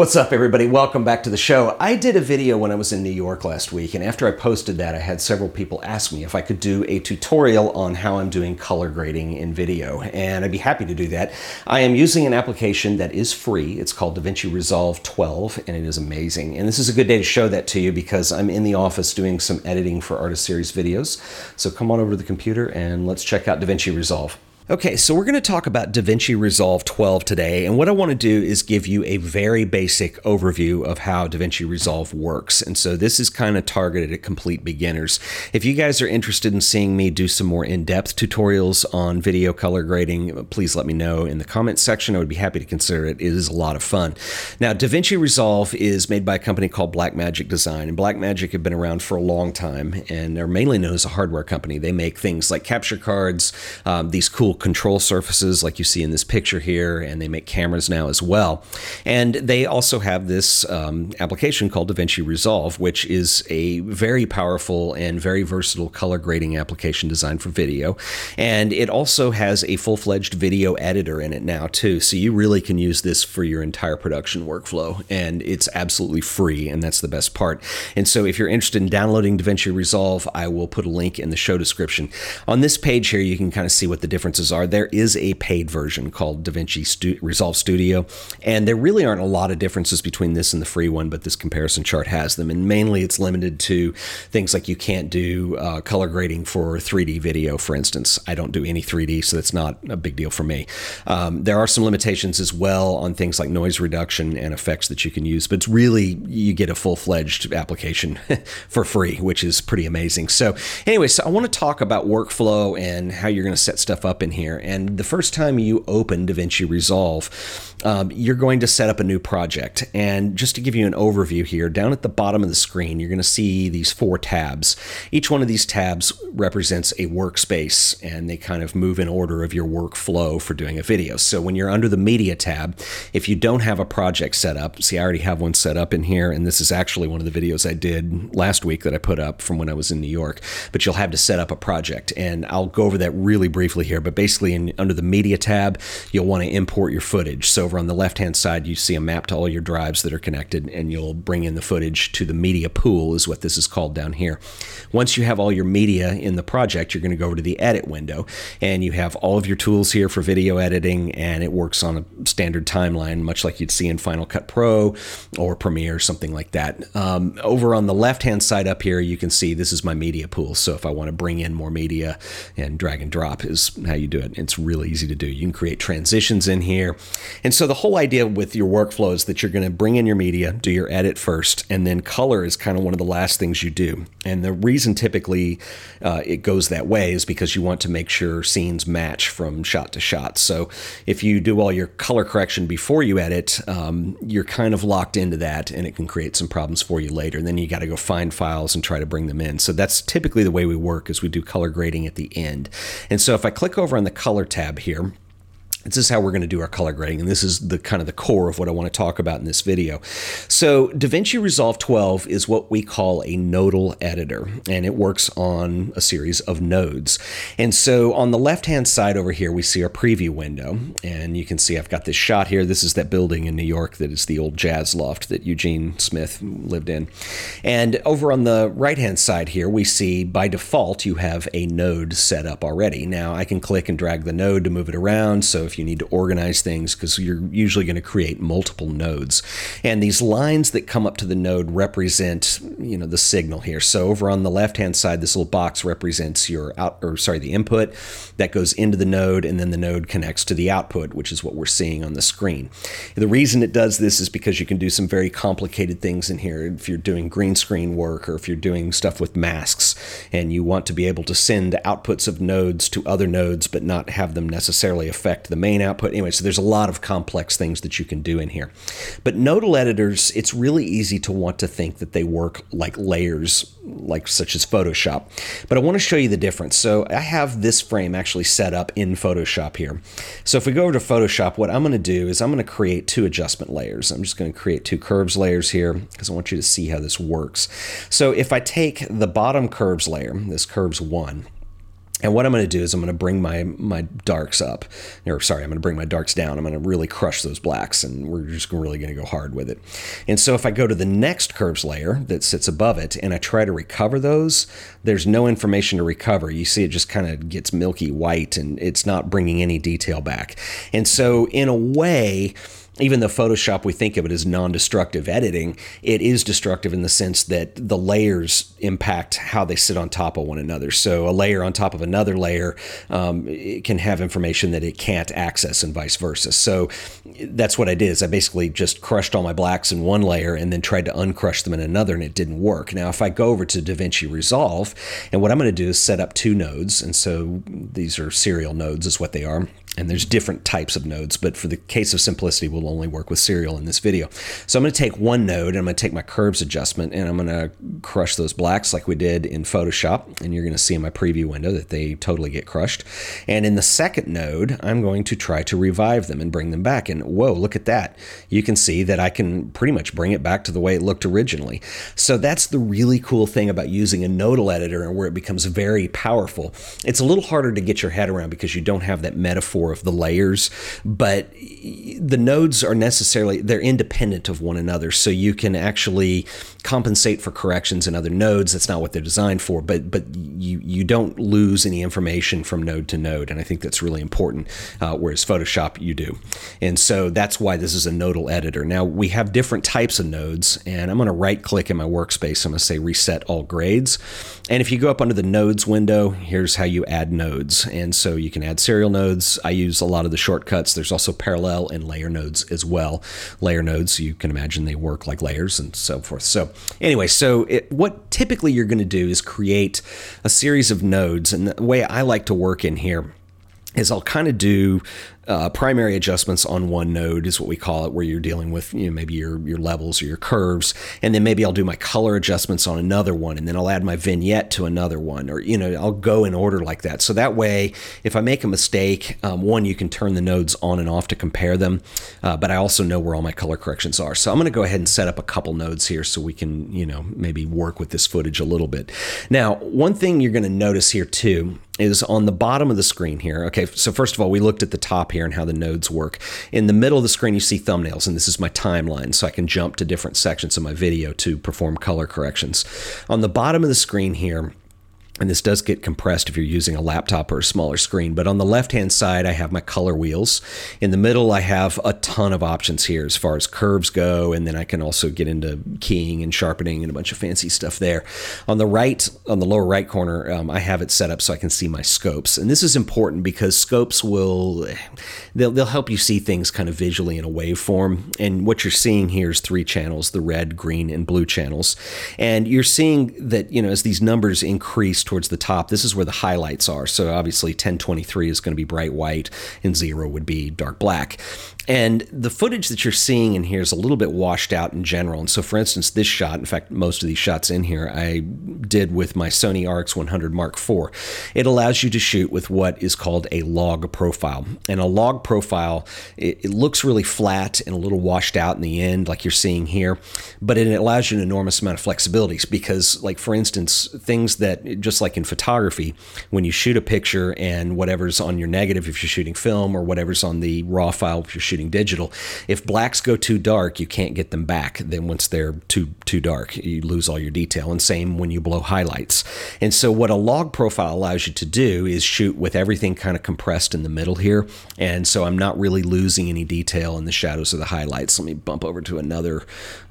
What's up, everybody? Welcome back to the show. I did a video when I was in New York last week, and after I posted that, I had several people ask me if I could do a tutorial on how I'm doing color grading in video, and I'd be happy to do that. I am using an application that is free. It's called DaVinci Resolve 12, and it is amazing. And this is a good day to show that to you because I'm in the office doing some editing for Artist Series videos. So come on over to the computer and let's check out DaVinci Resolve. Okay, so we're going to talk about DaVinci Resolve 12 today, and what I want to do is give you a very basic overview of how DaVinci Resolve works. And so this is kind of targeted at complete beginners. If you guys are interested in seeing me do some more in-depth tutorials on video color grading, please let me know in the comments section. I would be happy to consider it. It is a lot of fun. Now, DaVinci Resolve is made by a company called Blackmagic Design, and Blackmagic have been around for a long time, and they're mainly known as a hardware company. They make things like capture cards, um, these cool control surfaces like you see in this picture here, and they make cameras now as well. And they also have this um, application called DaVinci Resolve, which is a very powerful and very versatile color grading application designed for video. And it also has a full fledged video editor in it now, too. So you really can use this for your entire production workflow. And it's absolutely free, and that's the best part. And so if you're interested in downloading DaVinci Resolve, I will put a link in the show description. On this page here, you can kind of see what the differences are. There is a paid version called DaVinci Stu- Resolve Studio, and there really aren't a lot of differences between this and the free one, but this comparison chart has them. And mainly it's limited to things like you can't do uh, color grading for 3D video, for instance. I don't do any 3D, so that's not a big deal for me. Um, there are some limitations as well on things like noise reduction and effects that you can use, but it's really, you get a full fledged application for free, which is pretty amazing. So, anyway, so I want to talk about workflow and how you're going to set stuff up in here here. And the first time you open DaVinci Resolve, um, you're going to set up a new project. And just to give you an overview here, down at the bottom of the screen, you're going to see these four tabs. Each one of these tabs represents a workspace, and they kind of move in order of your workflow for doing a video. So when you're under the Media tab, if you don't have a project set up, see, I already have one set up in here, and this is actually one of the videos I did last week that I put up from when I was in New York, but you'll have to set up a project. And I'll go over that really briefly here, but basically, in, under the media tab, you'll want to import your footage. So over on the left hand side, you see a map to all your drives that are connected, and you'll bring in the footage to the media pool, is what this is called down here. Once you have all your media in the project, you're going to go over to the edit window, and you have all of your tools here for video editing, and it works on a standard timeline, much like you'd see in Final Cut Pro or Premiere, something like that. Um, over on the left hand side up here, you can see this is my media pool. So if I want to bring in more media and drag and drop is how you do it. It's really easy to do. You can create transitions in here. And so the whole idea with your workflow is that you're going to bring in your media, do your edit first, and then color is kind of one of the last things you do. And the reason typically uh, it goes that way is because you want to make sure scenes match from shot to shot. So if you do all your color correction before you edit, um, you're kind of locked into that and it can create some problems for you later. And then you got to go find files and try to bring them in. So that's typically the way we work is we do color grading at the end. And so if I click over on the color tab here. This is how we're going to do our color grading, and this is the kind of the core of what I want to talk about in this video. So DaVinci Resolve 12 is what we call a nodal editor, and it works on a series of nodes. And so on the left-hand side over here, we see our preview window, and you can see I've got this shot here. This is that building in New York that is the old jazz loft that Eugene Smith lived in. And over on the right-hand side here, we see by default you have a node set up already. Now I can click and drag the node to move it around, so if you need to organize things because you're usually going to create multiple nodes. And these lines that come up to the node represent, you know, the signal here. So over on the left-hand side, this little box represents your out or sorry, the input that goes into the node and then the node connects to the output, which is what we're seeing on the screen. The reason it does this is because you can do some very complicated things in here. If you're doing green screen work or if you're doing stuff with masks and you want to be able to send outputs of nodes to other nodes but not have them necessarily affect the main output. Anyway, so there's a lot of complex things that you can do in here. But nodal editors, it's really easy to want to think that they work like layers, like such as Photoshop. But I want to show you the difference. So I have this frame actually set up in Photoshop here. So if we go over to Photoshop, what I'm going to do is I'm going to create two adjustment layers. I'm just going to create two curves layers here because I want you to see how this works. So if I take the bottom curves layer, this curves one, And what I'm going to do is I'm going to bring my my darks up, or sorry, I'm going to bring my darks down. I'm going to really crush those blacks, and we're just really going to go hard with it. And so if I go to the next curves layer that sits above it, and I try to recover those, there's no information to recover. You see, it just kind of gets milky white, and it's not bringing any detail back. And so in a way even though Photoshop, we think of it as non destructive editing, it is destructive in the sense that the layers impact how they sit on top of one another. So a layer on top of another layer um, can have information that it can't access and vice versa. So that's what I did is I basically just crushed all my blacks in one layer and then tried to uncrush them in another and it didn't work. Now, if I go over to DaVinci Resolve, and what I'm going to do is set up two nodes, and so these are serial nodes is what they are and there's different types of nodes, but for the case of simplicity, we'll only work with serial in this video. So I'm going to take one node and I'm going to take my curves adjustment and I'm going to crush those blacks like we did in Photoshop. And you're going to see in my preview window that they totally get crushed. And in the second node, I'm going to try to revive them and bring them back. And whoa, look at that. You can see that I can pretty much bring it back to the way it looked originally. So that's the really cool thing about using a nodal editor and where it becomes very powerful. It's a little harder to get your head around because you don't have that metaphor of the layers, but the nodes are necessarily they're independent of one another, so you can actually compensate for corrections in other nodes. That's not what they're designed for, but but you you don't lose any information from node to node, and I think that's really important. Uh, whereas Photoshop, you do, and so that's why this is a nodal editor. Now we have different types of nodes, and I'm going to right click in my workspace. I'm going to say reset all grades, and if you go up under the nodes window, here's how you add nodes, and so you can add serial nodes. I use a lot of the shortcuts. There's also parallel and layer nodes as well. Layer nodes, you can imagine they work like layers and so forth. So, anyway, so it, what typically you're going to do is create a series of nodes. And the way I like to work in here is I'll kind of do uh, primary adjustments on one node is what we call it, where you're dealing with you know, maybe your your levels or your curves, and then maybe I'll do my color adjustments on another one, and then I'll add my vignette to another one, or you know I'll go in order like that. So that way, if I make a mistake, um, one you can turn the nodes on and off to compare them, uh, but I also know where all my color corrections are. So I'm going to go ahead and set up a couple nodes here so we can you know maybe work with this footage a little bit. Now, one thing you're going to notice here too is on the bottom of the screen here. Okay, so first of all, we looked at the top here and how the nodes work. In the middle of the screen, you see thumbnails, and this is my timeline, so I can jump to different sections of my video to perform color corrections. On the bottom of the screen here, and this does get compressed if you're using a laptop or a smaller screen. But on the left hand side, I have my color wheels. In the middle, I have a ton of options here as far as curves go, and then I can also get into keying and sharpening and a bunch of fancy stuff there. On the right, on the lower right corner, um, I have it set up so I can see my scopes. And this is important because scopes will they'll, they'll help you see things kind of visually in a waveform. And what you're seeing here is three channels: the red, green, and blue channels. And you're seeing that you know as these numbers increase towards the top, this is where the highlights are. So obviously 1023 is going to be bright white and zero would be dark black. And the footage that you're seeing in here is a little bit washed out in general. And so, for instance, this shot, in fact, most of these shots in here, I did with my Sony RX100 Mark IV. It allows you to shoot with what is called a log profile. And a log profile, it, it looks really flat and a little washed out in the end, like you're seeing here, but it allows you an enormous amount of flexibility because, like, for instance, things that, just like in photography, when you shoot a picture and whatever's on your negative if you're shooting film or whatever's on the raw file if you're shooting digital. If blacks go too dark, you can't get them back. Then once they're too too dark, you lose all your detail. And same when you blow highlights. And so what a log profile allows you to do is shoot with everything kind of compressed in the middle here. And so I'm not really losing any detail in the shadows of the highlights. Let me bump over to another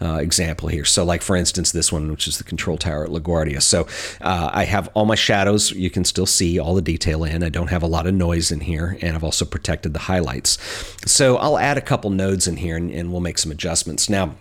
uh, example here. So like for instance, this one, which is the control tower at LaGuardia. So uh, I have all my shadows. You can still see all the detail in. I don't have a lot of noise in here. And I've also protected the highlights. So I'll add a couple nodes in here and, and we'll make some adjustments. Now,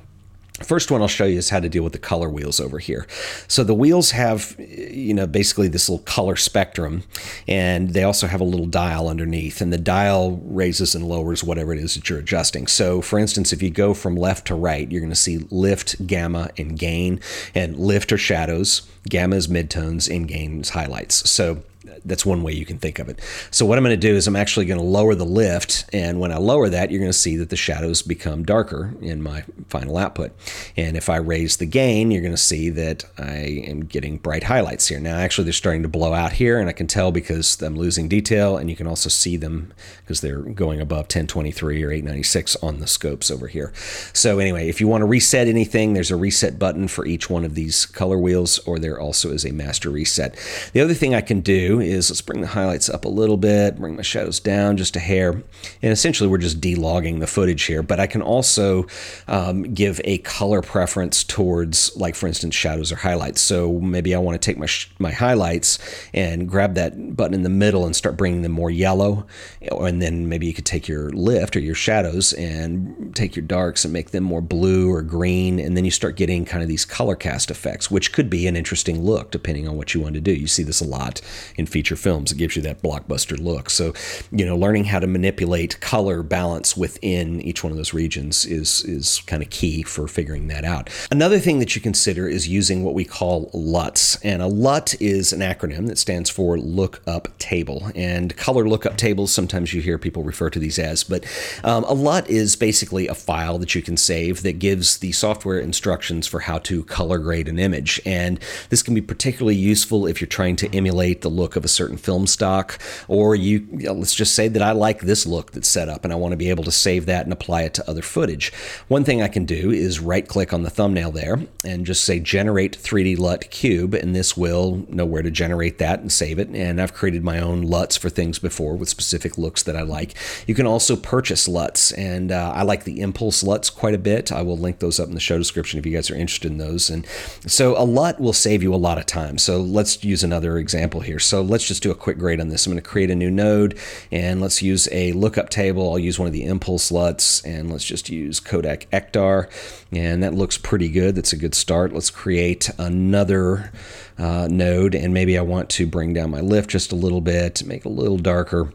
First one I'll show you is how to deal with the color wheels over here. So the wheels have, you know, basically this little color spectrum, and they also have a little dial underneath, and the dial raises and lowers whatever it is that you're adjusting. So for instance, if you go from left to right, you're going to see lift, gamma, and gain, and lift are shadows, gamma is midtones, and gain is highlights. So that's one way you can think of it. So what I'm going to do is I'm actually going to lower the lift, and when I lower that, you're going to see that the shadows become darker in my final output. And if I raise the gain, you're going to see that I am getting bright highlights here. Now, actually, they're starting to blow out here, and I can tell because I'm losing detail, and you can also see them because they're going above 1023 or 896 on the scopes over here. So anyway, if you want to reset anything, there's a reset button for each one of these color wheels, or there also is a master reset. The other thing I can do is let's bring the highlights up a little bit, bring my shadows down just a hair, and essentially we're just delogging the footage here. But I can also um, give a color preference towards, like for instance, shadows or highlights. So maybe I want to take my my highlights and grab that button in the middle and start bringing them more yellow, and then maybe you could take your lift or your shadows and take your darks and make them more blue or green, and then you start getting kind of these color cast effects, which could be an interesting look depending on what you want to do. You see this a lot in feature films. It gives you that blockbuster look. So, you know, learning how to manipulate color balance within each one of those regions is is kind of key for figuring that out. Another thing that you consider is using what we call LUTs, and a LUT is an acronym that stands for lookup table. And color lookup tables, sometimes you hear people refer to these as, but um, a LUT is basically a file that you can save that gives the software instructions for how to color grade an image. And this can be particularly useful if you're trying to emulate the look of a certain film stock, or you, you know, let's just say that I like this look that's set up and I want to be able to save that and apply it to other footage. One thing I can do is right click on the thumbnail there and just say generate 3D LUT cube, and this will know where to generate that and save it. And I've created my own LUTs for things before with specific looks that I like. You can also purchase LUTs, and uh, I like the Impulz LUTs quite a bit. I will link those up in the show description if you guys are interested in those. And so a LUT will save you a lot of time. So let's use another example here. So let's just do a quick grade on this. I'm going to create a new node, and let's use a lookup table. I'll use one of the Impulz LUTs, and let's just use Kodak Ektar, and that looks pretty good. That's a good start. Let's create another uh, node, and maybe I want to bring down my lift just a little bit, make it a little darker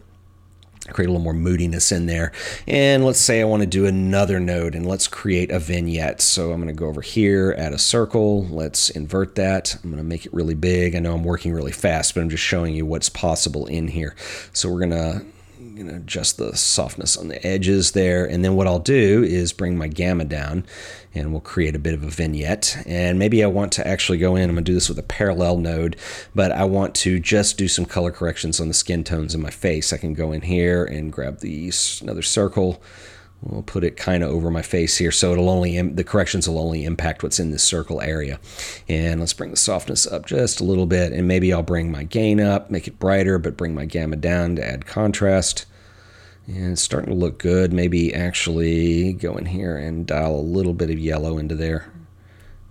create a little more moodiness in there. And let's say I want to do another node and let's create a vignette. So I'm going to go over here, add a circle. Let's invert that. I'm going to make it really big. I know I'm working really fast, but I'm just showing you what's possible in here. So we're going to you know, adjust the softness on the edges there. And then what I'll do is bring my gamma down and we'll create a bit of a vignette. And maybe I want to actually go in, I'm to do this with a parallel node, but I want to just do some color corrections on the skin tones in my face. I can go in here and grab the another circle. We'll put it kind of over my face here, so it'll only the corrections will only impact what's in this circle area. And let's bring the softness up just a little bit, and maybe I'll bring my gain up, make it brighter, but bring my gamma down to add contrast. And it's starting to look good. Maybe actually go in here and dial a little bit of yellow into there.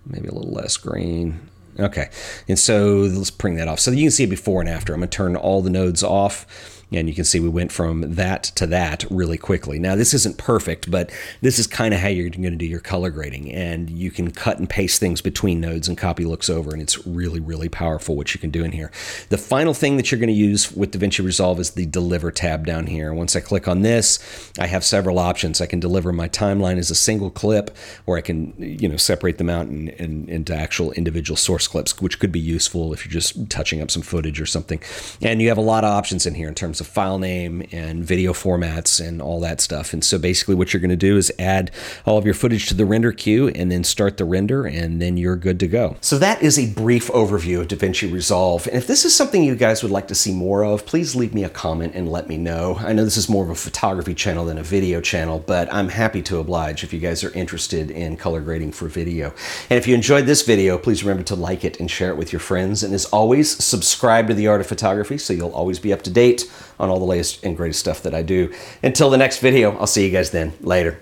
Maybe a little less green. Okay, and so let's bring that off. So you can see it before and after. I'm going to turn all the nodes off and you can see we went from that to that really quickly. Now, this isn't perfect, but this is kind of how you're going to do your color grading. And you can cut and paste things between nodes and copy looks over, and it's really, really powerful what you can do in here. The final thing that you're going to use with DaVinci Resolve is the Deliver tab down here. Once I click on this, I have several options. I can deliver my timeline as a single clip, or I can, you know, separate them out in, in, into actual individual source clips, which could be useful if you're just touching up some footage or something. And you have a lot of options in here in terms of file name and video formats and all that stuff. And so basically, what you're going to do is add all of your footage to the render queue and then start the render, and then you're good to go. So that is a brief overview of DaVinci Resolve. And if this is something you guys would like to see more of, please leave me a comment and let me know. I know this is more of a photography channel than a video channel, but I'm happy to oblige if you guys are interested in color grading for video. And if you enjoyed this video, please remember to like it and share it with your friends. And as always, subscribe to The Art of Photography so you'll always be up to date on all the latest and greatest stuff that I do. Until the next video, I'll see you guys then. Later.